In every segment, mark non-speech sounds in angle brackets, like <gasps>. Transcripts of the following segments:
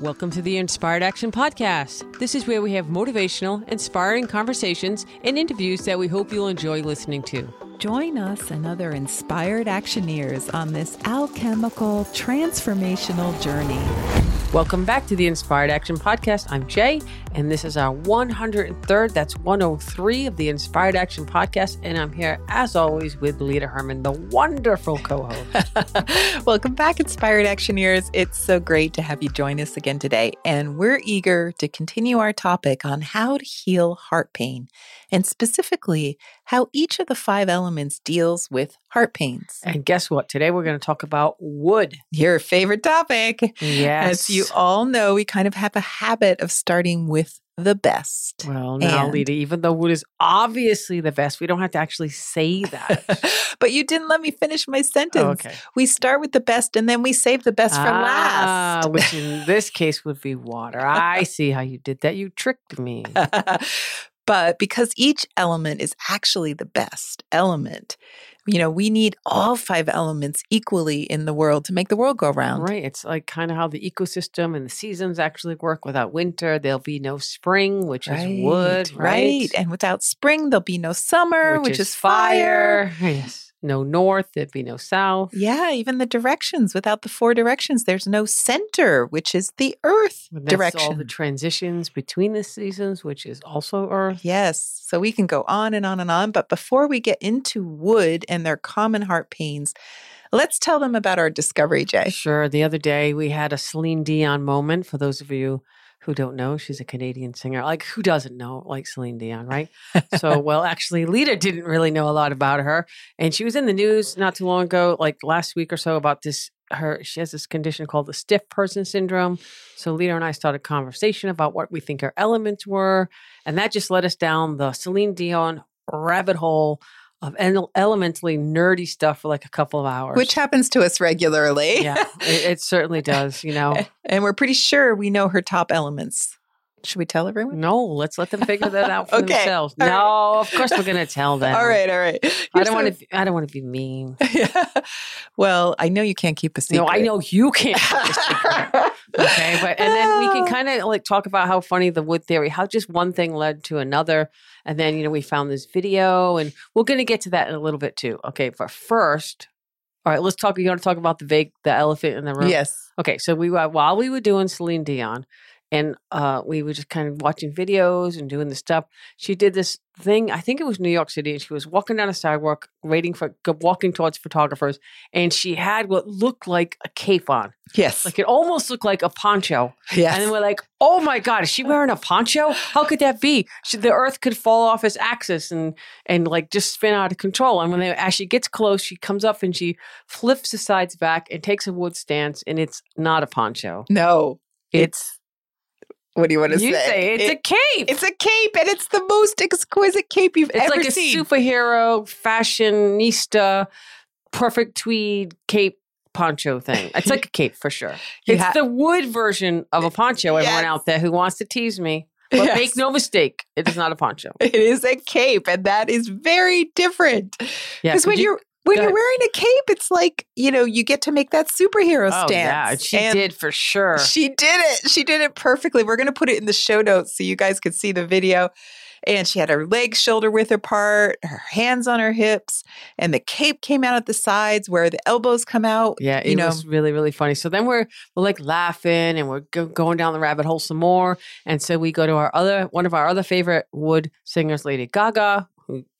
Welcome to the Inspired Action Podcast. This is where we have motivational, inspiring conversations and interviews that we hope you'll enjoy listening to. Join us and other inspired actioneers on this alchemical transformational journey. Welcome back to the Inspired Action Podcast. I'm Jay, and this is our 103rd, that's 103 of the Inspired Action Podcast. And I'm here, as always, with Lita Herman, the wonderful co host. <laughs> Welcome back, Inspired Actioneers. It's so great to have you join us again today. And we're eager to continue our topic on how to heal heart pain, and specifically, how each of the five elements deals with heart pains. And guess what? Today we're going to talk about wood. Your favorite topic. Yes. As you all know, we kind of have a habit of starting with the best. Well, now, And- Lita, even though wood is obviously the best, we don't have to actually say that. <laughs> but you didn't let me finish my sentence. Oh, okay. We start with the best and then we save the best for Ah, last. which in this <laughs> case would be water. I see how you did that. You tricked me. <laughs> but because each element is actually the best element, you know, we need all five elements equally in the world to make the world go round. Right. It's like kind of how the ecosystem and the seasons actually work. Without winter, there'll be no spring, which is wood, right? And without spring, there'll be no summer, which, is, fire. <laughs> Yes. No north, there'd be no south. Yeah, even the directions. Without the four directions, there's no center, which is the earth direction. all the transitions between the seasons, which is also earth. Yes. So we can go on and on and on. But before we get into wood and their common heart pains, let's tell them about our discovery, Jay. Sure. The other day we had a Celine Dion moment. For those of you who don't know, she's a Canadian singer. Like, who doesn't know, like Celine Dion, right? so, <laughs> well, actually, Lita didn't really know a lot about her. And she was in the news not too long ago, like last week or so, about this. Her, she has this condition called the stiff person syndrome. So Lita and I started a conversation about what we think her elements were, and that just led us down the Celine Dion rabbit hole of elementally nerdy stuff for like a couple of hours. Which happens to us regularly. yeah, it, it certainly <laughs> does. You know, and we're pretty sure we know her top elements. Should we tell everyone? no, let's let them figure that out <laughs> for Okay, themselves. all No, of course we're going to tell <laughs> them. All right, all right. I don't want to. I don't want to be mean. <laughs> well, I know you can't keep a secret. No, I know you can't. keep a secret. okay, but and then we can kind of like talk about how funny the wood theory, how just one thing led to another, and then you know we found this video, and we're going to get to that in a little bit too. Okay, but first, all right, let's talk. You want to talk about the vague, the elephant in the room? Yes. Okay, so we were while we were doing Celine Dion, and uh, we were just kind of watching videos and doing the stuff. She did this thing. I think it was New York City, and she was walking down a sidewalk, waiting for walking towards photographers, and she had what looked like a cape on, Yes. like it almost looked like a poncho. yes. And then we're like, "Oh my god, is she wearing a poncho? How could that be? She, the Earth could fall off its axis and and like just spin out of control." And when they, as she gets close, she comes up and she flips the sides back and takes a wood stance, and it's not a poncho. no. It's What do you want to you say? say it's It- a cape. it's a cape, and it's the most exquisite cape you've It's ever like seen. It's like a superhero fashionista, perfect tweed cape poncho thing. <laughs> It's like a cape for sure. You it's ha- the wood version of a poncho. Everyone Yes. out there who wants to tease me, but Yes. make no mistake, it is not a poncho. <laughs> It is a cape, and that is very different. Because could when you- you, are when you're wearing a cape, it's like you know you get to make that superhero oh stance. yeah, she And did for sure. She did it. She did it perfectly. We're going to put it in the show notes so you guys could see the video. And she had her legs shoulder width apart, her hands on her hips, and the cape came out at the sides where the elbows come out. Yeah, it you know, was really, really funny. So then we're we're like laughing and we're go- going down the rabbit hole some more. And so we go to our other one of our other favorite wood singers, Lady Gaga,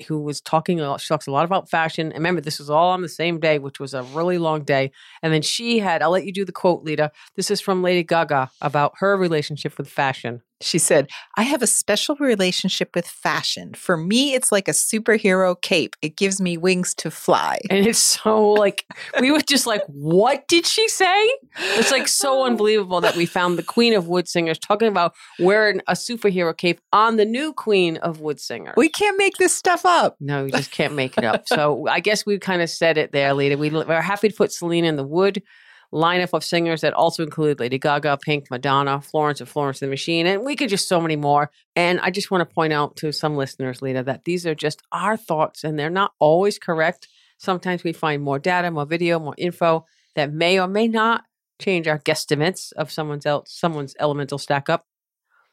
who was talking. She talks a lot about fashion. And remember, this was all on the same day, which was a really long day. And then she had. I'll let you do the quote, Lita. This is from Lady Gaga about her relationship with fashion. She said, I have a special relationship with fashion. For me, it's like a superhero cape. It gives me wings to fly. And it's so like we were just like, what did she say? It's like so <laughs> unbelievable that we found the queen of wood singers talking about wearing a superhero cape on the new queen of wood singers. We can't make this stuff up. no, we just can't make it up. <laughs> So I guess we kind of said it there, Lita. We, we're happy to put Selena in the wood lineup of singers that also include Lady Gaga, Pink, Madonna, Florence and Florence and the Machine, and we could just so many more. And I just want to point out to some listeners, Lita, that these are just our thoughts and they're not always correct. Sometimes we find more data, more video, more info that may or may not change our guesstimates of someone's someone's elemental stack up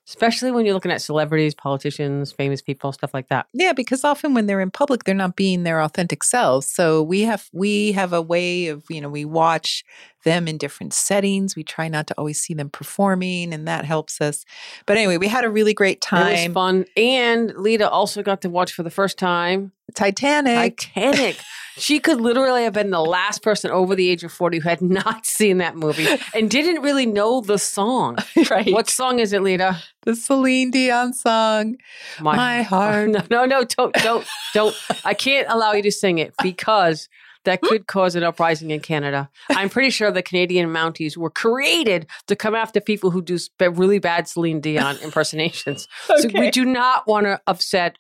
especially when you're looking at celebrities, politicians, famous people, stuff like that. Yeah, because often when they're in public, they're not being their authentic selves. So we have we have a way of you know we watch them in different settings. We try not to always see them performing, and that helps us. But anyway, we had a really great time. It was fun, and Lita also got to watch for the first time Titanic. Titanic. <laughs> she could literally have been the last person over the age of 40 who had not <laughs> seen that movie and didn't really know the song. <laughs> right. What song is it, Lita? the Celine Dion song? My, heart. No, no, no, don't, don't, don't. I can't allow you to sing it because that hmm? could cause an uprising in Canada. I'm pretty sure the Canadian Mounties were created to come after people who do really bad Celine Dion impersonations. <laughs> So we do not want to upset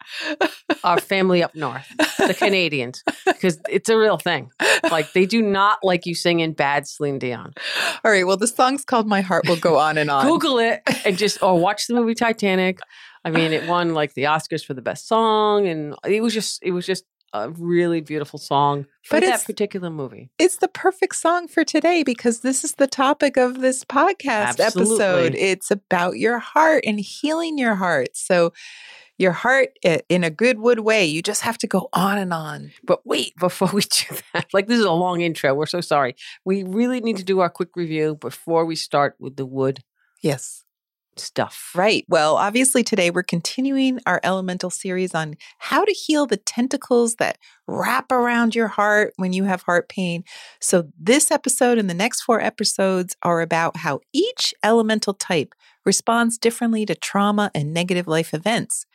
our family up north, the Canadians, <laughs> because it's a real thing. Like they do not like you singing bad Celine Dion. All right. Well, the song's called My Heart Will Go On and On. Google it and just or watch the movie Titanic. I mean, it won like the Oscars for the best song, and it was just it was just a really beautiful song for But that particular movie. It's the perfect song for today because this is the topic of this podcast episode. It's about your heart and healing your heart. So, your heart in a good wood way, you just have to go on and on. But wait, <laughs> before we do that, like this is a long intro. We're so sorry. We really need to do our quick review before we start with the wood Yes. Stuff. Right. Well, obviously, today we're continuing our elemental series on how to heal the tentacles that wrap around your heart when you have heart pain. So, this episode and the next four episodes are about how each elemental type responds differently to trauma and negative life events,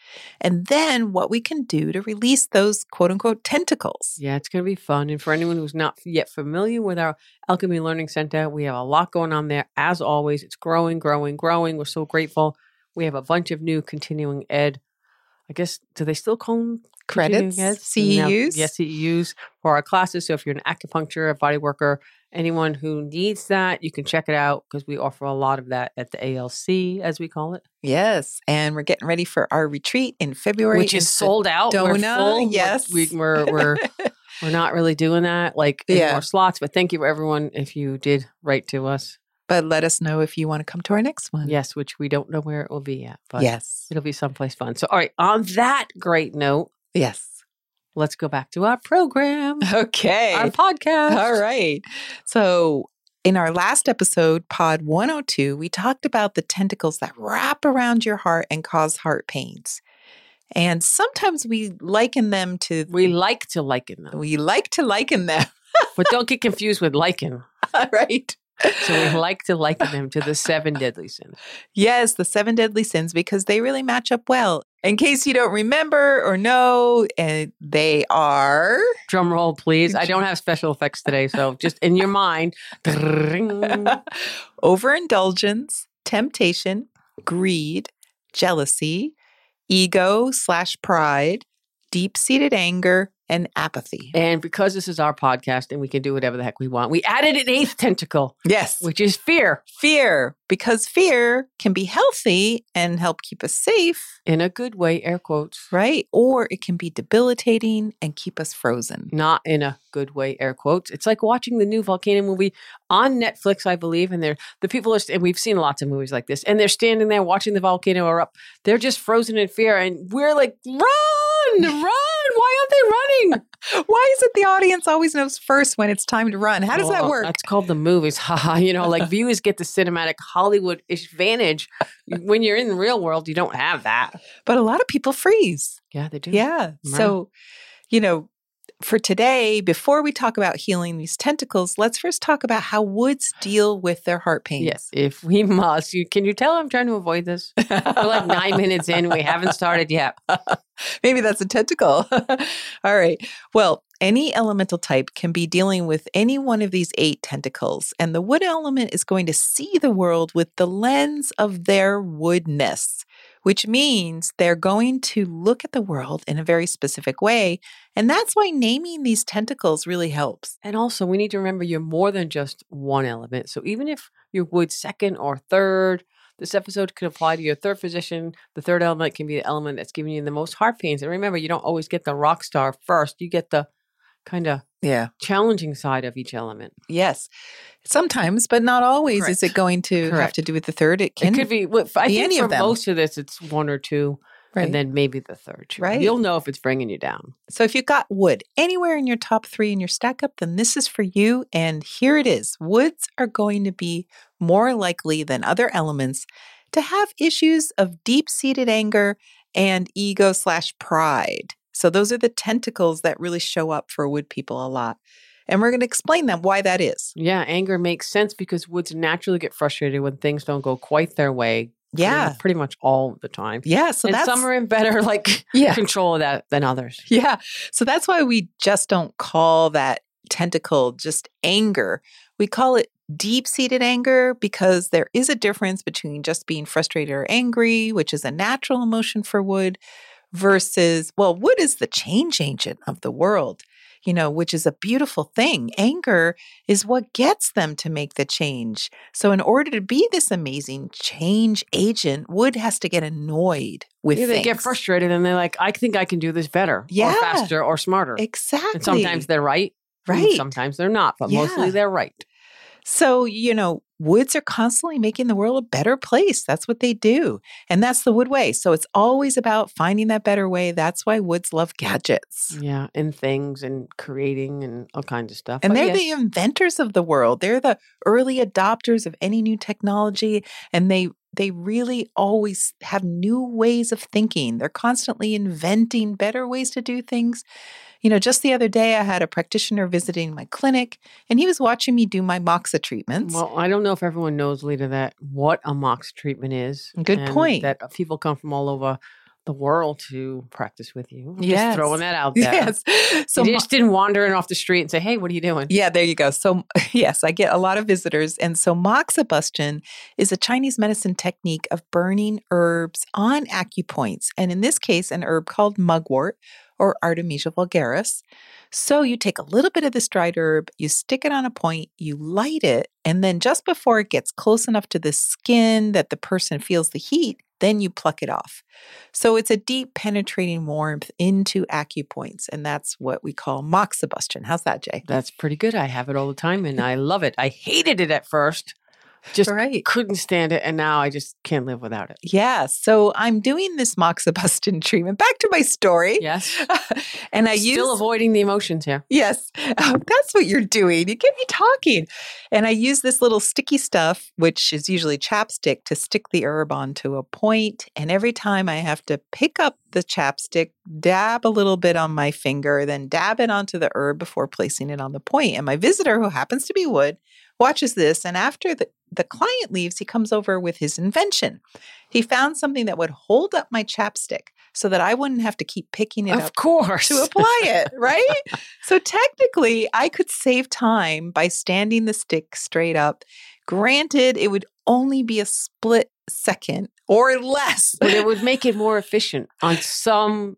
and then what we can do to release those quote unquote tentacles. Yeah, it's going to be fun. And for anyone who's not yet familiar with our Alchemy Learning Center, we have a lot going on there. As always, it's growing, growing, growing. We're so grateful. We have a bunch of new continuing ed. I guess, do they still call them Credits? CEUs? Yes, CEUs for our classes. So if you're an acupuncture, a body worker, anyone who needs that, you can check it out because we offer a lot of that at the ALC, as we call it, Yes. And we're getting ready for our retreat in February. which is sold out. We're Sedona, full. We're- yes. we, we're we're <laughs> we're not really doing that like Yeah. more slots. But thank you for everyone if you did write to us. But let us know if you want to come to our next one. Yes, which we don't know where it will be yet, but yes. it'll be someplace fun. So, all right, on that great note, Yes. Let's go back to our program, Okay. our podcast. All right. So, in our last episode, Pod 102, we talked about the tentacles that wrap around your heart and cause heart pains. And sometimes we liken them to, We like to liken them, we like to liken them. <laughs> but don't get confused with lichen. right. So we like to liken them to the seven deadly sins. Yes, the seven deadly sins, because they really match up well. In case you don't remember or know, uh, they are Drum roll, please. I don't have special effects today, so just in your mind. <laughs> overindulgence, temptation, greed, jealousy, ego slash pride, deep seated anger, and apathy. And because this is our podcast and we can do whatever the heck we want, we added an eighth tentacle, Yes, which is fear fear, because fear can be healthy and help keep us safe, in a good way, air quotes. right? Or it can be debilitating and keep us frozen. Not in a good way, air quotes. It's like watching the new volcano movie on Netflix, I believe. And they're the people are, and we've seen lots of movies like this, and they're standing there watching the volcano erupt. They're just frozen in fear, and we're like, run, <laughs> run! They running? Why is it the audience always knows first when it's time to run? How does that work? That's called the movies. <laughs> Haha. you know, like viewers get the cinematic Hollywood advantage. when you're in the real world, you don't have that. But a lot of people freeze. Yeah, they do. Yeah. Right. So, you know, for today, before we talk about healing these tentacles, let's first talk about how woods deal with their heart pains. Yes, if we <laughs> must. You, can you tell I'm trying to avoid this? We're like nine minutes in. We haven't started yet. <laughs> Maybe that's a tentacle. <laughs> All right. Well, any elemental type can be dealing with any one of these eight tentacles, and the wood element is going to see the world with the lens of their woodness, which means they're going to look at the world in a very specific way. And that's why naming these tentacles really helps. And also, we need to remember you're more than just one element. So even if you're wood second or third, this episode could apply to your third position. The third element can be the element that's giving you the most heart pains. And remember, you don't always get the rock star first. You get the kind of Yeah. challenging side of each element. Yes. Sometimes, but not always is it going to have to do with the third. It can it could be. well, I be think any for of them. most of this, it's one or two, right. and then maybe the third. Right. You'll know if it's bringing you down. So if you've got wood anywhere in your top three in your stack up, then this is for you. And here it is. Woods are going to be more likely than other elements to have issues of deep seated anger and ego slash pride. So those are the tentacles that really show up for wood people a lot. And we're going to explain them why that is. Yeah, anger makes sense because woods naturally get frustrated when things don't go quite their way. Yeah. pretty much all the time. Yeah. So some are in better like <laughs> yeah. control of that than others. Yeah. So that's why we just don't call that tentacle just anger. We call it deep seated anger because there is a difference between just being frustrated or angry, which is a natural emotion for wood, versus, well, wood is the change agent of the world, you know, which is a beautiful thing. Anger is what gets them to make the change. So, in order to be this amazing change agent, wood has to get annoyed with Yeah, they get frustrated and they're like, I think I can do this better, Yeah. or faster, or smarter. Exactly. And sometimes they're right, and right. Sometimes they're not, but mostly they're right. So, you know, woods are constantly making the world a better place. That's what they do. And that's the wood way. So it's always about finding that better way. That's why woods love gadgets. Yeah, and things and creating and all kinds of stuff. And But they're yes, the inventors of the world. They're the early adopters of any new technology and they they really always have new ways of thinking. They're constantly inventing better ways to do things. You know, just the other day I had a practitioner visiting my clinic and he was watching me do my moxa treatments. Well, I don't know if everyone knows, Lita, that what a MOXA treatment is. Good and point. That people come from all over the world to practice with you. I'm Yes. Just throwing that out <laughs> there. yes. So you just didn't wander in off the street and say, "Hey, what are you doing?" Yeah, there you go. So, <laughs> yes, I get a lot of visitors. And so, moxibustion is a Chinese medicine technique of burning herbs on acupoints. And in this case, an herb called mugwort or Artemisia vulgaris. So, you take a little bit of this dried herb, you stick it on a point, you light it, and then just before it gets close enough to the skin that the person feels the heat, then you pluck it off. So it's a deep penetrating warmth into acupoints, and that's what we call moxibustion. How's that, Jay? That's pretty good. I have it all the time, and <laughs> I love it. I hated it at first, just right. couldn't stand it, and now I just can't live without it. Yeah. So I'm doing this moxibustion <laughs> treatment. Back to my story. Yes, <laughs> and I still use avoiding the emotions here. Yes, <laughs> Oh, that's what you're doing. You get me talking. And I use this little sticky stuff, which is usually chapstick, to stick the herb onto a point. And every time I have to pick up the chapstick, dab a little bit on my finger, then dab it onto the herb before placing it on the point. And my visitor, who happens to be wood, watches this. And after the, the client leaves, he comes over with his invention. He found something that would hold up my chapstick so that I wouldn't have to keep picking it up Of course, to apply it, <laughs> right? so technically, I could save time by standing the stick straight up. Granted, it would only be a split second or less. but it would make it more efficient on some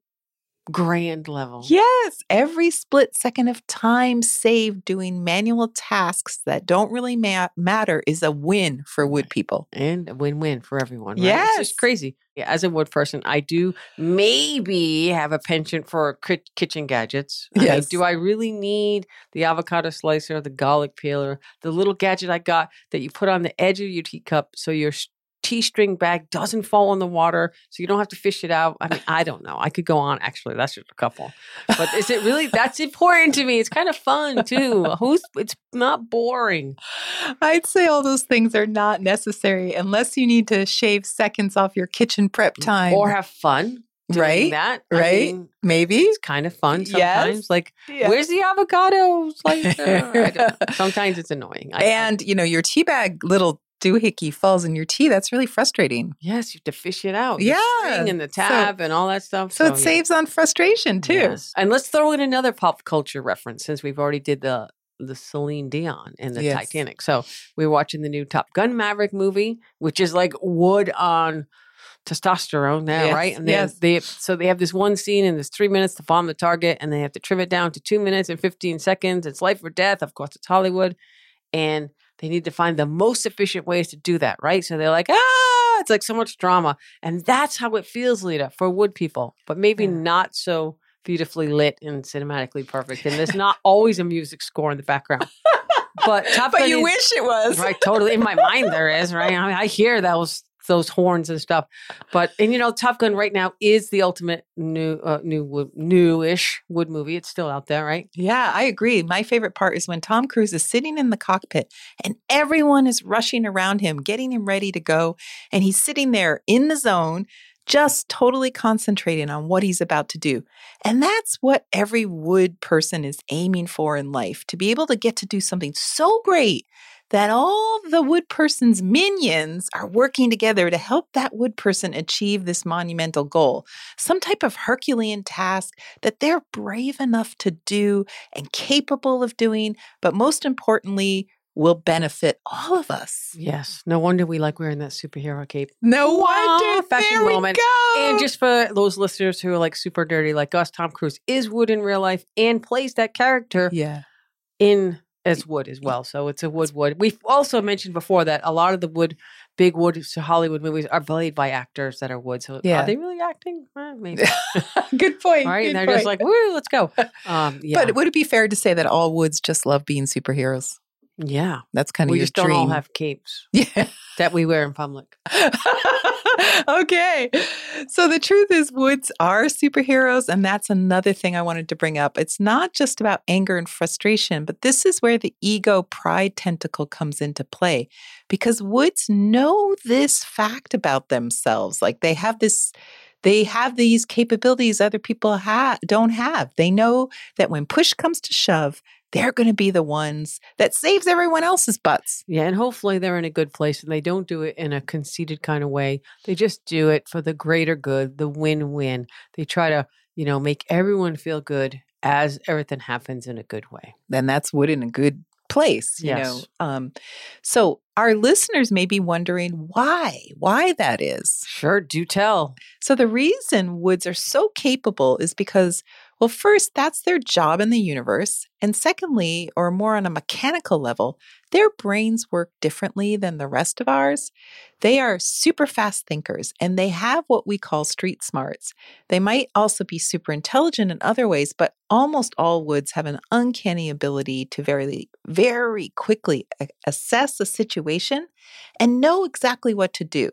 grand level. Yes, every split second of time saved doing manual tasks that don't really ma- matter is a win for wood people. and a win-win for everyone. Right? it's Yes. just crazy. Yeah, as a wood person, I do maybe have a penchant for ki- kitchen gadgets. I mean, Yes. do I really need the avocado slicer, the garlic peeler, the little gadget I got that you put on the edge of your teacup so your s- tea string bag doesn't fall in the water, so you don't have to fish it out? I mean, I don't know. I could go on. Actually, that's just a couple. But is it really? That's important to me. It's kind of fun too. Who's? It's not boring. I'd say all those things are not necessary unless you need to shave seconds off your kitchen prep mm, time. or have fun doing Right, that. I right. mean, maybe. it's kind of fun sometimes. Yes. Like, Yeah. where's the avocado slicer? <laughs> Uh, I don't know. Sometimes it's annoying. I- I- and you know your tea bag little doohickey falls in your tea that's really frustrating yes, you have to fish it out. Yeah, and the so- tab and all that stuff. so it yeah. saves on frustration too Yes. And let's throw in another pop culture reference since we've already did the the Celine Dion and the Yes. Titanic. So we're watching the new Top Gun Maverick movie, which is like wood on testosterone there, Yes, right? And they, yes. they so they have this one scene in this three minutes to bomb the target, and they have to trim it down to two minutes and fifteen seconds. It's life or death. Of course, it's Hollywood, and they need to find the most efficient ways to do that, right? So they're like, ah, it's like so much drama, and that's how it feels, Lita, for wood people, but maybe Yeah. not so beautifully lit and cinematically perfect. And there's not always a music score in the background. But <laughs> But you is- wish it was. right totally in my mind there is right I, mean, I hear those those horns and stuff but and you know top gun right now is the ultimate new uh, new newish wood movie it's still out there right Yeah, I agree. My favorite part is when Tom Cruise is sitting in the cockpit and everyone is rushing around him, getting him ready to go. And he's sitting there in the zone, just totally concentrating on what he's about to do. And that's what every wood person is aiming for in life to be able to get to do something so great that all the wood person's minions are working together to help that wood person achieve this monumental goal. Some type of Herculean task that they're brave enough to do and capable of doing, but most importantly, will benefit all of us. yes no wonder we like wearing that superhero cape No wonder. fashion there we moment. go. and just for those listeners who are like super dirty like us tom cruise is wood in real life and plays that character yeah, in as wood as well so it's a wood wood we've also mentioned before that a lot of the wood big wood hollywood movies are played by actors that are wood so Yeah. are they really acting Eh, <laughs> maybe good point. right? good And they're just like, woo, let's go. Um, yeah, But would it be fair to say that all woods just love being superheroes? Yeah. That's kind of We your just don't all have capes <laughs> Yeah. that we wear in public. <laughs> okay. So the truth is, woods are superheroes. And that's another thing I wanted to bring up. It's not just about anger and frustration, but this is where the ego pride tentacle comes into play because woods know this fact about themselves. Like they have this. They have these capabilities other people ha- don't have. They know that when push comes to shove, they're going to be the ones that saves everyone else's butts. Yeah, and hopefully they're in a good place and they don't do it in a conceited kind of way. They just do it for the greater good, the win-win. They try to, you know, make everyone feel good as everything happens in a good way. then that's wood in a good place you Yes. know um so our listeners may be wondering why why that is Sure, do tell. so the reason woods are so capable is because well first that's their job in the universe and secondly or more on a mechanical level their brains work differently than the rest of ours they are super fast thinkers and they have what we call street smarts they might also be super intelligent in other ways, but almost all woods have an uncanny ability to very, very quickly assess a situation and know exactly what to do.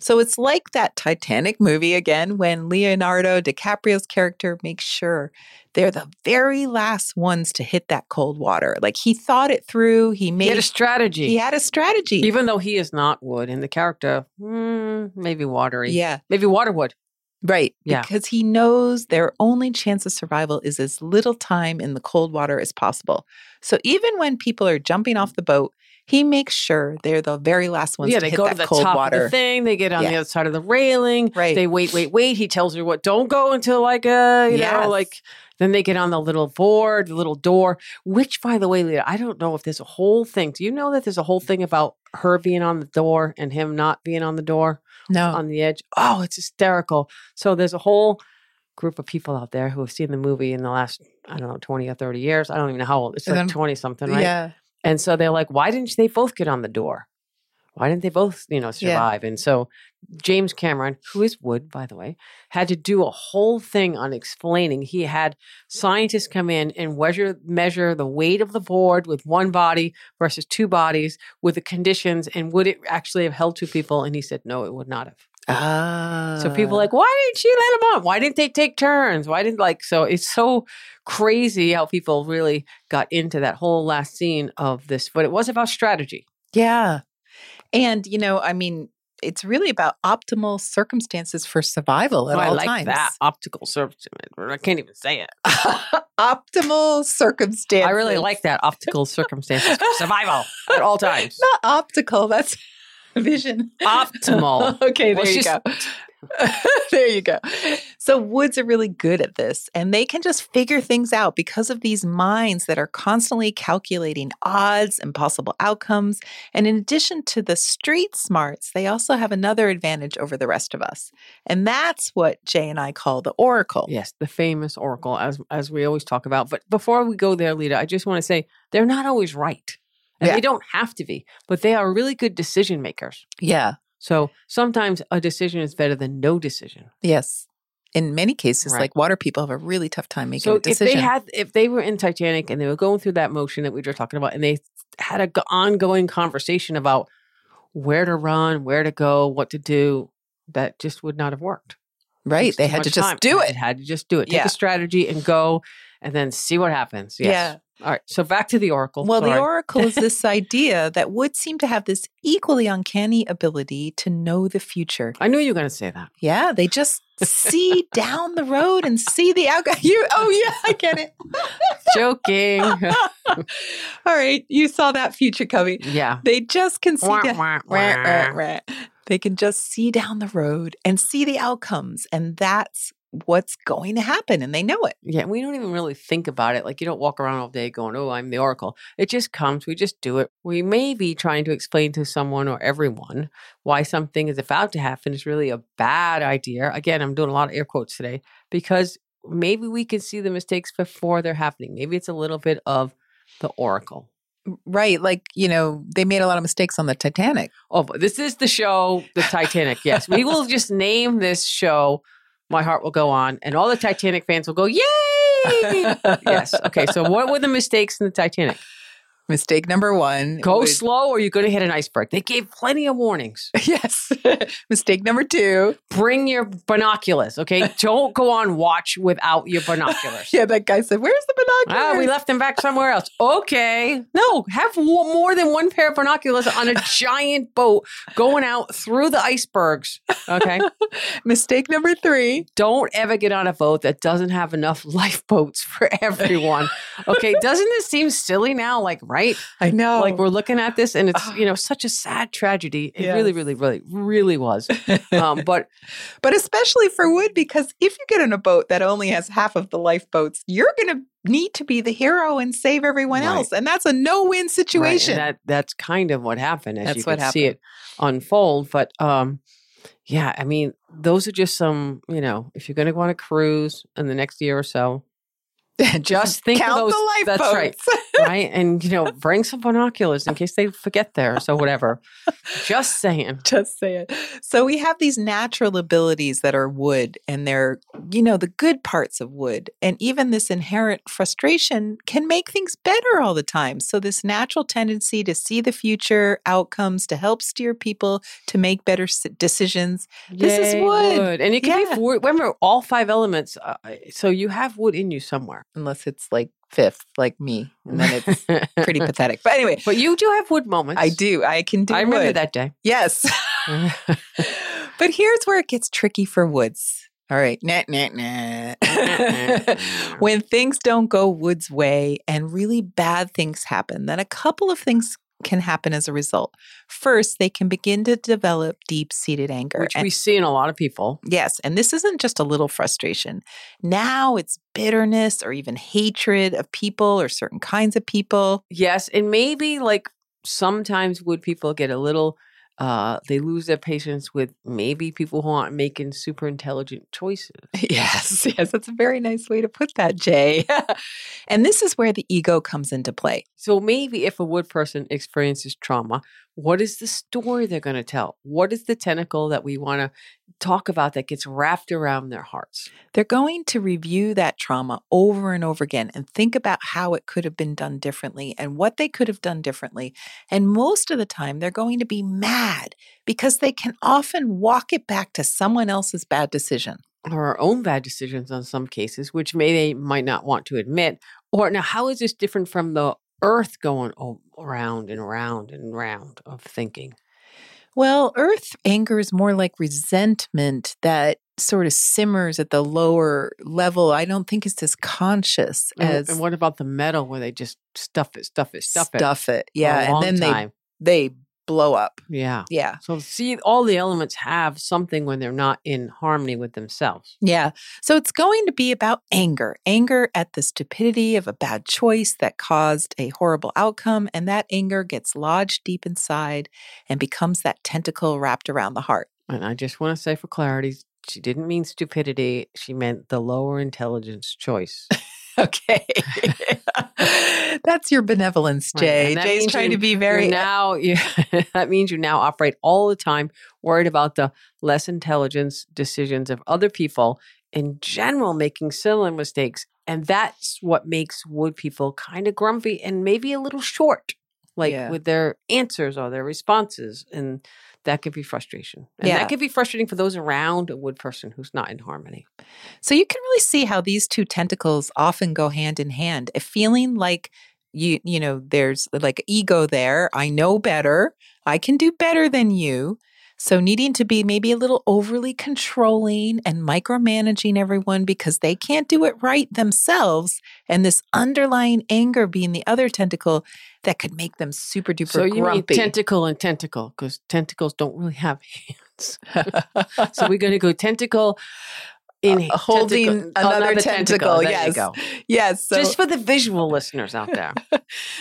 So it's like that Titanic movie again when Leonardo DiCaprio's character makes sure they're the very last ones to hit that cold water. Like he thought it through, he He made had a strategy. he had a strategy. Even though he is not wood in the character, mm, maybe watery. yeah. Maybe waterwood. Right. Yeah. Because he knows their only chance of survival is as little time in the cold water as possible. So even when people are jumping off the boat, he makes sure they're the very last ones yeah, to they hit go that to the cold top water. of the thing. They get on the other side of the railing. Right. They wait, wait, wait. He tells her what. Don't go until like a you Yes. know like. Then they get on the little board, the little door. Which, by the way, Leah, I don't know if there's a whole thing. Do you know that there's a whole thing about her being on the door and him not being on the door no. on the edge? Oh, it's hysterical. So there's a whole group of people out there who have seen the movie in the last I don't know twenty or thirty years. I don't even know how old. It's And like twenty something, right? Yeah. And so they're like, why didn't they both get on the door? Why didn't they both, you know, Yeah. survive? And so James Cameron, who is Wood, by the way, had to do a whole thing on explaining. He had scientists come in and measure measure the weight of the board with one body versus two bodies with the conditions, and would it actually have held two people? And he said, no, it would not have. Ah. So people are like, why didn't she let him on? Why didn't they take turns? Why didn't like so it's so crazy how people really got into that whole last scene of this, but it was about strategy. Yeah. And, you know, I mean, it's really about optimal circumstances for survival at Oh, I all like times. that optical surface. I can't even say it. <laughs> optimal circumstances. I really like that optical circumstances for survival at all <laughs> times. Not optical, that's <laughs> vision. Optimal. <laughs> okay, Well, there you go. <laughs> there you go. So woods are really good at this and they can just figure things out because of these minds that are constantly calculating odds and possible outcomes. And in addition to the street smarts, they also have another advantage over the rest of us. And that's what Jay and I call the oracle. Yes, the famous oracle, as as we always talk about. But before we go there, Lita, I just want to say they're not always right. And Yeah. they don't have to be, but they are really good decision makers. Yeah. So sometimes a decision is better than no decision. Yes. in many cases, Right. like water people have a really tough time making So a if they had, if they were in Titanic and they were going through that motion that we were talking about, and they had a g- ongoing conversation about where to run, where to go, what to do, that just would not have worked. right. They had to just time. do They it. had to just do it. Take Yeah. a strategy and go, and then see what happens. Yes. All right. So back to the oracle. Well, the oracle is <laughs> this idea that would seem to have this equally uncanny ability to know the future. I knew you were going to say that. Yeah, they just see <laughs> down the road and see the outcome. <laughs> You, oh yeah, I get it. Joking. All right, you saw that future coming. yeah. They just can see Wah, wah, wah. They can just see down the road and see the outcomes, and that's what's going to happen, and they know it. Yeah, we don't even really think about it. Like you don't walk around all day going, "Oh, I'm the oracle." It just comes. We just do it. We may be trying to explain to someone or everyone why something is about to happen is really a bad idea. Again, I'm doing a lot of air quotes today because maybe we can see the mistakes before they're happening. Maybe it's a little bit of the oracle. Right, like you know, they made a lot of mistakes on the Titanic. Oh, but this is the show, the Titanic. Yes, we will just name this show. My heart will go on, and all the Titanic fans will go, "Yay!" <laughs> yes. Okay. So, what were the mistakes in the Titanic? Mistake number one. Go would- slow, or you're going to hit an iceberg. They gave plenty of warnings. <laughs> Yes. <laughs> Mistake number two. Bring your binoculars. Okay. <laughs> Don't go on watch without your binoculars. Yeah, that guy said, "Where's the binoculars?" Ah, we left them back somewhere else. Okay. No, have more than one pair of binoculars on a giant boat going out through the icebergs. Okay. Mistake number three. don't ever get on a boat that doesn't have enough lifeboats for everyone. Okay, doesn't this seem silly now? Like, right? I know. Like we're looking at this and it's you know such a sad tragedy. It really, Yes. really, really, really was. <laughs> Um, but but especially for wood, because if you get on a boat that only has half of the lifeboats, you're going to need to be the hero and save everyone Right. else, and that's a no-win right, situation. that that's kind of what happened as That's you what could see it unfold. But um, yeah, I mean, those are just some. You know, if you're going to go on a cruise in the next year or so, <laughs> just think of count those- the that's lifeboats. right. <laughs> right? And you know, bring some binoculars in case they forget theirs or whatever. Just saying. <laughs> Just say it. So we have these natural abilities that are wood and they're, you know, the good parts of wood. And even this inherent frustration can make things better all the time. So this natural tendency to see the future outcomes, to help steer people to make better decisions. This is Yay, wood. and it can Yeah. be wood. Remember, all five elements. Uh, so you have wood in you somewhere. Unless it's like fifth, like me. And then it's pretty <laughs> pathetic. But anyway, But you do have wood moments. I do. I can do I remember wood. that day. Yes. <laughs> but here's where it gets tricky for Woods. All right. Nah, nah, nah. when things don't go Woods' way and really bad things happen, then a couple of things can happen as a result. First, they can begin to develop deep seated anger. Which And- we see in a lot of people. Yes, and this isn't just a little frustration. Now it's bitterness or even hatred of people or certain kinds of people. Yes, and maybe like sometimes would people get a little uh they lose their patience with maybe people who aren't making super intelligent <laughs> choices. Yes, yes, that's a very nice way to put that, Jay. <laughs> and this is where the ego comes into play. So maybe if a wood person experiences trauma, what is the story they're going to tell? What is the tentacle that we want to talk about that gets wrapped around their hearts? They're going to review that trauma over and over again and think about how it could have been done differently and what they could have done differently. And most of the time, they're going to be mad because they can often walk it back to someone else's bad decision. Or our own bad decisions on some cases, which may they might not want to admit. Or now, how is this different from the earth going o- around and round and round of thinking? Well, earth anger is more like resentment that sort of simmers at the lower level. I don't think it's as conscious as and what about the metal where they just stuff it, stuff it, stuff, it? stuff it. Yeah, and then time? they they blow up. yeah. Yeah. So see, all the elements have something when they're not in harmony with themselves. Yeah. So it's going to be about anger, anger at the stupidity of a bad choice that caused a horrible outcome. And that anger gets lodged deep inside and becomes that tentacle wrapped around the heart. And I just want to say for clarity, she didn't mean stupidity. She meant the lower intelligence choice. Okay. <laughs> That's your benevolence, Jay. that Jay's trying you- to be very now <laughs> you, that means you now operate all the time worried about the less intelligence decisions of other people in general making similar mistakes. And that's what makes wood people kind of grumpy and maybe a little short, like Yeah. with their answers or their responses. And that could be frustration. And Yeah. that could be frustrating for those around a wood person who's not in harmony. So you can really see how these two tentacles often go hand in hand. A feeling like you you know there's like ego there. I know better. I can do better than you. So needing to be maybe a little overly controlling and micromanaging everyone because they can't do it right themselves and this underlying anger being the other tentacle that could make them super duper So you grumpy. mean tentacle and tentacle because tentacles don't really have <laughs> hands. so we're going to go tentacle in Uh, holding tentacle- another tentacle, There yes. yes, so Just for the visual listeners out there. <laughs>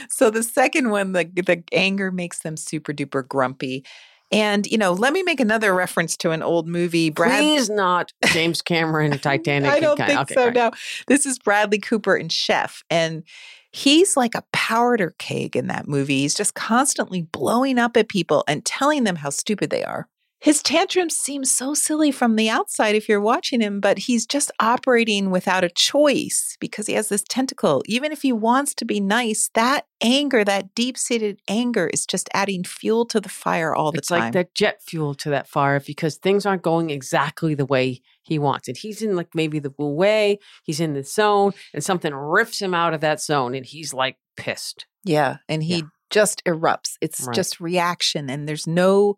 so the second one, the the anger makes them super duper grumpy. And you know, let me make another reference to an old movie. Brad, Please not James Cameron, <laughs> Titanic. I don't kind- think okay, so. great. No, this is Bradley Cooper and Chef, and he's like a powder keg in that movie. He's just constantly blowing up at people and telling them how stupid they are. His tantrums seem so silly from the outside if you're watching him, but he's just operating without a choice because he has this tentacle. Even if he wants to be nice, that anger, that deep seated anger, is just adding fuel to the fire all the It's time. It's like that jet fuel to that fire because things aren't going exactly the way he wants it. He's in like maybe the wu wei, he's in the zone, and something rips him out of that zone, and he's like pissed. Yeah. And he Yeah. just erupts. It's Right. just reaction, and there's no,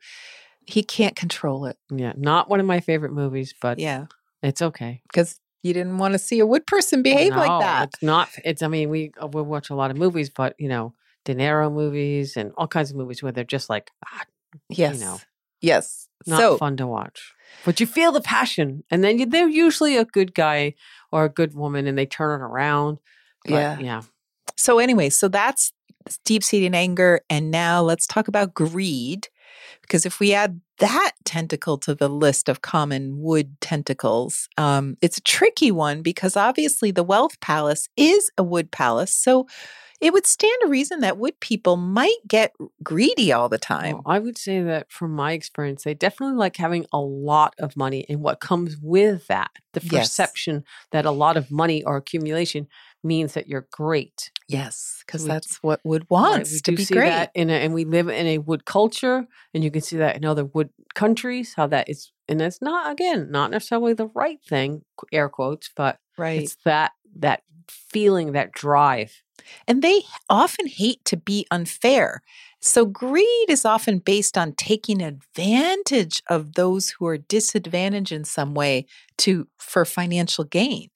he can't control it. Yeah, not one of my favorite movies, but Yeah. it's okay. Because you didn't want to see a wood person behave No, like that. It's not. It's. I mean, we uh, we watch a lot of movies, but you know, De Niro movies and all kinds of movies where they're just like ah, Yes. know. Yes. not so, fun to watch. But you feel the passion, and then you, they're usually a good guy or a good woman, and they turn it around. But, Yeah. yeah. so anyway, so that's deep seated anger. And now let's talk about greed. Because if we add that tentacle to the list of common wood tentacles, um, it's a tricky one because obviously the wealth palace is a wood palace. So it would stand to reason that wood people might get greedy all the time. Well, I would say that from my experience, they definitely like having a lot of money and what comes with that. The Yes. perception that a lot of money or accumulation means that you're great. Yes, because that's what wood Right, wants we to be great. a, and we live in a wood culture, and you can see that in other wood countries how that is, and it's not again not necessarily the right thing, air quotes, but Right. it's that that feeling, that drive. And they often hate to be unfair. So greed is often based on taking advantage of those who are disadvantaged in some way to for financial gain.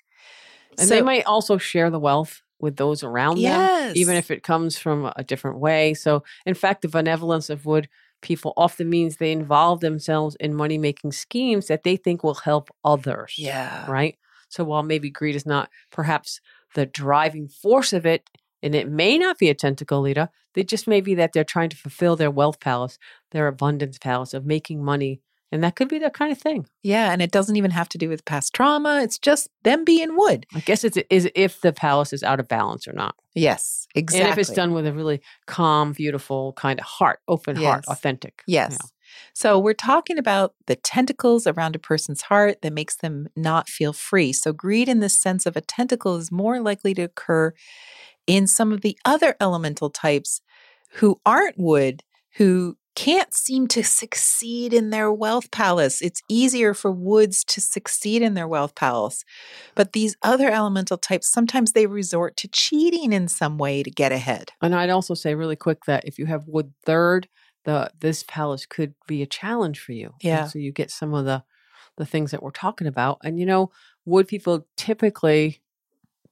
And so, they might also share the wealth with those around them, even if it comes from a different way. So, in fact, the benevolence of wood people often means they involve themselves in money making schemes that they think will help others. yeah, Right. So, while maybe greed is not perhaps the driving force of it, and it may not be a tentacle leader, it just may be that they're trying to fulfill their wealth palace, their abundance palace of making money. And that could be that kind of thing. yeah, and it doesn't even have to do with past trauma. It's just them being wood. I guess it's is if the palace is out of balance or not. Yes, exactly. And if it's done with a really calm, beautiful kind of heart, open heart, authentic. Yes. Yeah. So we're talking about the tentacles around a person's heart that makes them not feel free. So greed in the sense of a tentacle is more likely to occur in some of the other elemental types who aren't wood, who can't seem to succeed in their wealth palace. It's easier for woods to succeed in their wealth palace. But these other elemental types, sometimes they resort to cheating in some way to get ahead. And I'd also say really quick that if you have wood third, the this palace could be a challenge for you. And Yeah. so you get some of the the things that we're talking about. And you know, wood people typically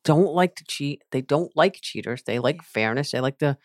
don't like to cheat. They don't like cheaters. They like fairness. They like to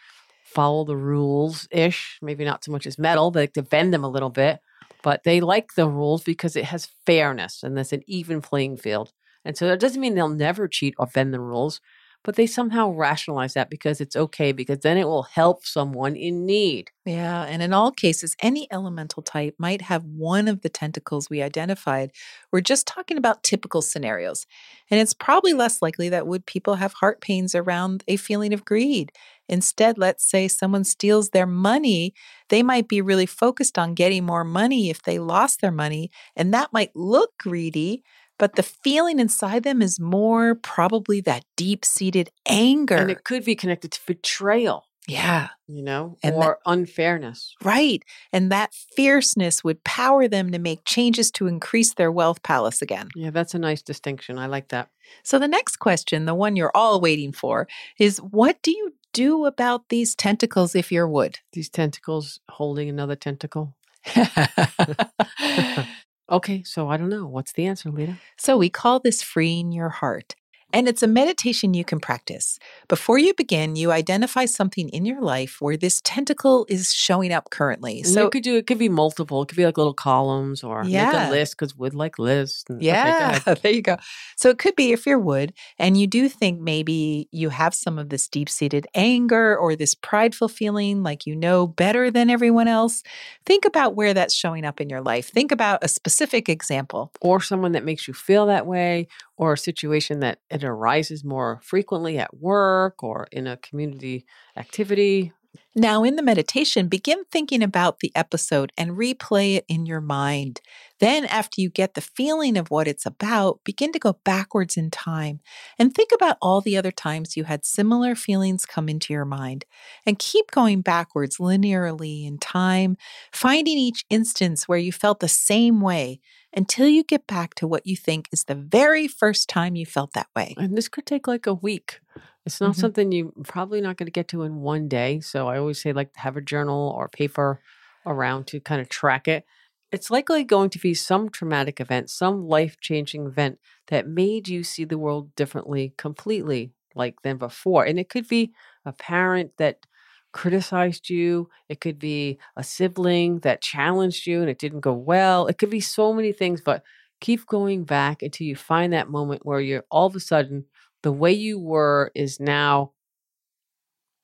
follow the rules ish. Maybe not so much as metal, but like to bend them a little bit. But they like the rules because it has fairness and there's an even playing field. And so that doesn't mean they'll never cheat or bend the rules, but they somehow rationalize that because it's okay, because then it will help someone in need. Yeah, and in all cases, any elemental type might have one of the tentacles we identified. We're just talking about typical scenarios. And it's probably less likely that wood people have heart pains around a feeling of greed. Instead, let's say someone steals their money, they might be really focused on getting more money if they lost their money, and that might look greedy. but the feeling inside them is more probably that deep seated anger. And it could be connected to betrayal. Yeah. You know, And or unfairness. Right. And that fierceness would power them to make changes to increase their wealth palace again. Yeah, that's a nice distinction. I like that. So, the next question, the one you're all waiting for, is what do you do about these tentacles if you're wood? These tentacles holding another tentacle. <laughs> <laughs> Okay, so I don't know. What's the answer, Lita? so, we call this freeing your heart. And it's a meditation you can practice. Before you begin, you identify something in your life where this tentacle is showing up currently. And So, you could do it could be multiple. It could be like little columns or Yeah. make a list because would like and- okay, Yeah, ahead. <laughs> there you go. So it could be if you're wood and you do think maybe you have some of this deep seated anger or this prideful feeling like you know better than everyone else, think about where that's showing up in your life. Think about a specific example. or someone that makes you feel that way, or a situation that it arises more frequently at work or in a community activity. Now, in the meditation, begin thinking about the episode and replay it in your mind. Then, after you get the feeling of what it's about, begin to go backwards in time and think about all the other times you had similar feelings come into your mind. And keep going backwards linearly in time, finding each instance where you felt the same way until you get back to what you think is the very first time you felt that way. And this could take like a week. It's not Mhm. something you're probably not going to get to in one day. So I always say like have a journal or paper around to kind of track it. It's likely going to be some traumatic event, some life-changing event that made you see the world differently completely like than before. And it could be a parent that criticized you. It could be a sibling that challenged you and it didn't go well. It could be so many things, but keep going back until you find that moment where you're all of a sudden the way you were is now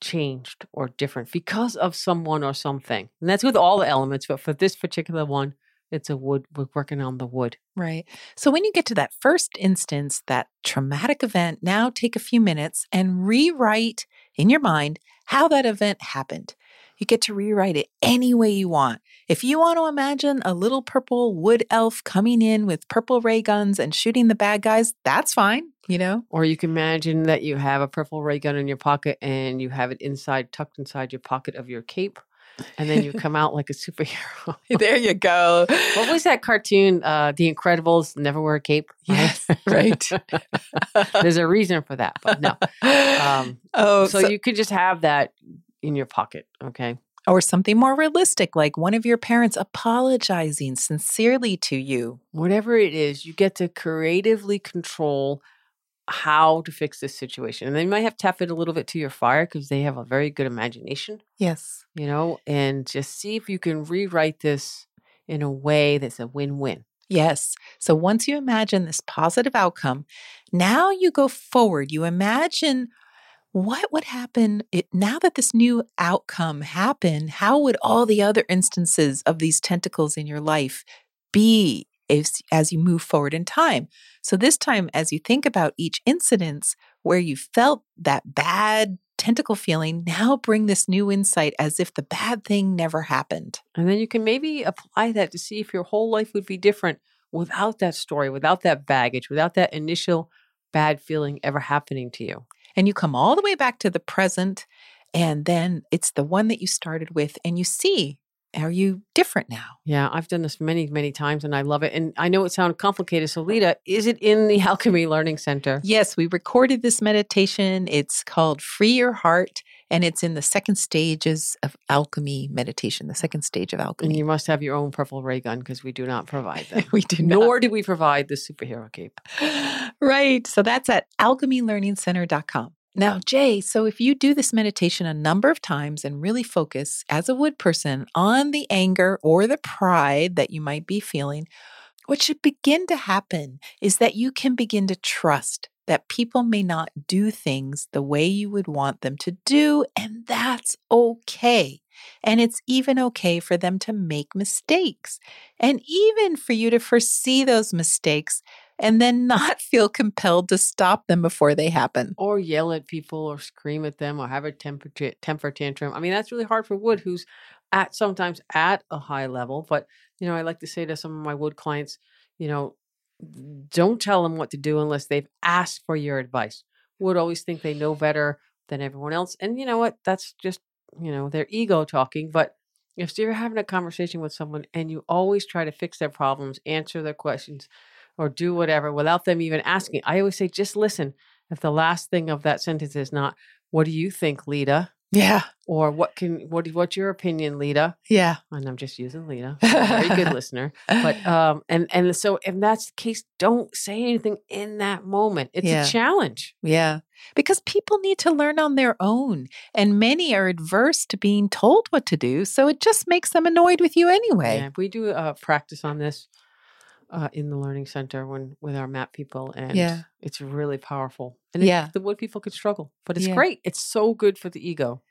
changed or different because of someone or something. And that's with all the elements, but for this particular one, it's a wood. We're working on the wood. Right. So when you get to that first instance, that traumatic event, now take a few minutes and rewrite in your mind how that event happened. You get to rewrite it any way you want. If you want to imagine a little purple wood elf coming in with purple ray guns and shooting the bad guys, that's fine, you know? Or you can imagine that you have a purple ray gun in your pocket and you have it inside, tucked inside your pocket of your cape. And then you come out like a superhero. <laughs> there you go. what was that cartoon? Uh, the Incredibles never wear a cape. <laughs> Yes, right. <laughs> There's a reason for that, but no. Um, oh, so, so- you could just have that in your pocket. Okay. or something more realistic, like one of your parents apologizing sincerely to you. Whatever it is, you get to creatively control how to fix this situation. And they might have to tap it a little bit to your fire because they have a very good imagination, Yes. you know, and just see if you can rewrite this in a way that's a win win. Yes. So once you imagine this positive outcome, now you go forward. You imagine what would happen it, now that this new outcome happened. How would all the other instances of these tentacles in your life be as, as you move forward in time? So this time, as you think about each incidence where you felt that bad tentacle feeling, <laughs> now bring this new insight as if the bad thing never happened. And then you can maybe apply that to see if your whole life would be different without that story, without that baggage, without that initial bad feeling ever happening to you. and you come all the way back to the present and then it's the one that you started with and you see are you different now Yeah, I've done this many, many times and I love it. And I know it sounds complicated. So, Lita, is it in the <laughs> Alchemy Learning Center? yes we recorded this meditation it's called free your heart and it's in the second stages of alchemy meditation the second stage of alchemy. And you must have your own purple ray gun because we do not provide <laughs> that. we do not Nor do we provide the superhero cape. <gasps> right so that's at alchemylearningcenter.com now jay so if you do this meditation a number of times and really focus as a wood person on the anger or the pride that you might be feeling what should begin to happen is that you can begin to trust that people may not do things the way you would want them to do, and that's okay. And it's even okay for them to make mistakes, and even for you to foresee those mistakes and then <laughs> not feel compelled to stop them before they happen. Or yell at people or scream at them or have a temper, ta- temper tantrum. I mean, that's really hard for wood who's at sometimes at a high level. But, you know, I like to say to some of my wood clients, you know, don't tell them what to do unless they've asked for your advice. Wood always think they know better than everyone else. And you know what? That's just, you know, their ego talking. But if you're having a conversation with someone and you always try to fix their problems, answer their questions, or do whatever without them even asking, I always say, just listen. If the last thing of that sentence is not, what do you think, Lita? Yeah. Or what can what what's your opinion, Lita? Yeah. And I'm just using Lita. <laughs> Very good listener. But <laughs> um and and so if that's the case, don't say anything in that moment. It's Yeah. a challenge. Yeah. Because people need to learn on their own, and many are adverse to being told what to do. So it just makes them annoyed with you anyway. Yeah, we do uh, practice on this uh, in the learning center when with our map people, and Yeah. it's really powerful. And it- Yeah. the wood people could struggle, but it's Yeah. great. It's so good for the ego.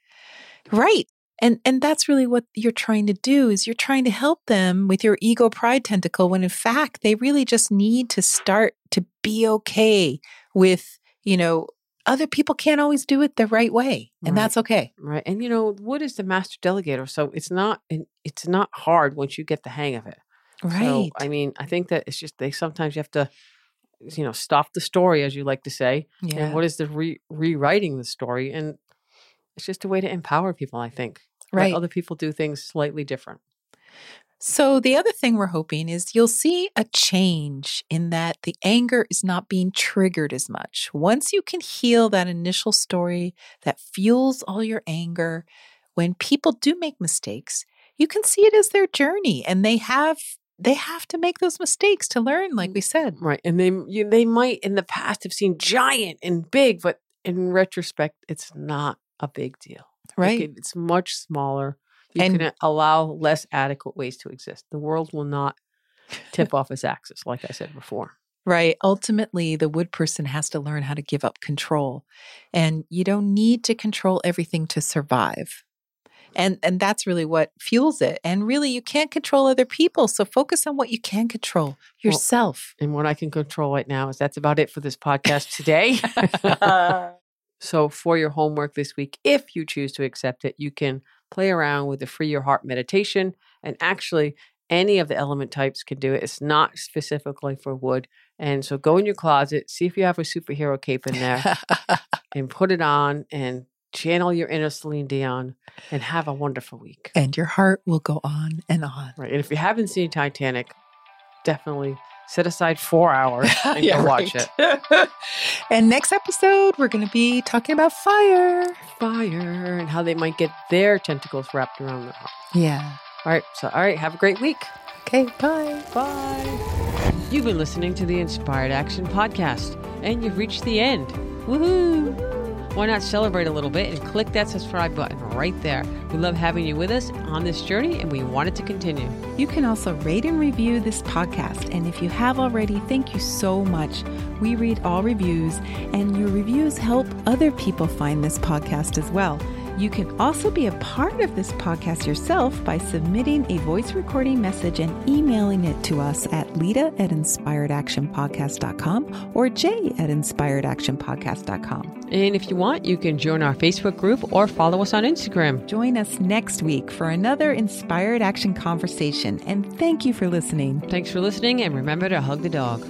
Right. And and that's really what you're trying to do is you're trying to help them with your ego pride tentacle when in fact they really just need to start to be okay with, you know, other people can't always do it the right way. And Right. that's okay. Right. And you know, wood is the master delegator, so it's not it's not hard once you get the hang of it. Right. So I mean, I think that it's just they sometimes you have to you know, stop the story as you like to say. yeah. And what is the re- rewriting the story and it's just a way to empower people, I think. Right. Let Right. other people do things slightly different. So, the other thing we're hoping is you'll see a change in that the anger is not being triggered as much. Once you can heal that initial story that fuels all your anger, when people do make mistakes, you can see it as their journey and they have they have to make those mistakes to learn like mm, we said. Right. And they you, they might in the past have seen giant and big, but in retrospect, it's not a big deal. It Right? can- it's much smaller. You And- can allow less adequate ways to exist. The world will not tip off its axis, like I said before. Right. Ultimately, the wood person has to learn how to give up control. And you don't need to control everything to survive. And and that's really what fuels it. And really you can't control other people, so focus on what you can control, yourself. And what I can control right now is that's about it for this podcast today. <laughs> <laughs> So, for your homework this week, if you choose to accept it, you can play around with the Free Your Heart meditation. And actually, any of the element types can do it. It's not specifically for wood. And so, go in your closet, see if you have a superhero cape in there, <laughs> and put it on and channel your inner Celine Dion and have a wonderful week. and your heart will go on and on. Right. And if you haven't seen Titanic, definitely set aside four hours <laughs> and go watch it. <laughs> and next episode, we're going to be talking about fire. Fire and how they might get their tentacles wrapped around their heart. Yeah. All right. So, all right. Have a great week. Okay, bye. Bye. You've been listening to the Inspired Action Podcast, and you've reached the end. Woohoo! Why not celebrate a little bit and click that subscribe button right there? We love having you with us on this journey, and we want it to continue. You can also rate and review this podcast. And if you have already, thank you so much. We read all reviews, and your reviews help other people find this podcast as well. You can also be a part of this podcast yourself by submitting a voice recording message and emailing it to us at Lita at inspiredactionpodcast.com or Jay at inspiredactionpodcast.com. And if you want, you can join our Facebook group or follow us on Instagram. Join us next week for another Inspired Action conversation. And thank you for listening. Thanks for listening, and remember to hug the dog.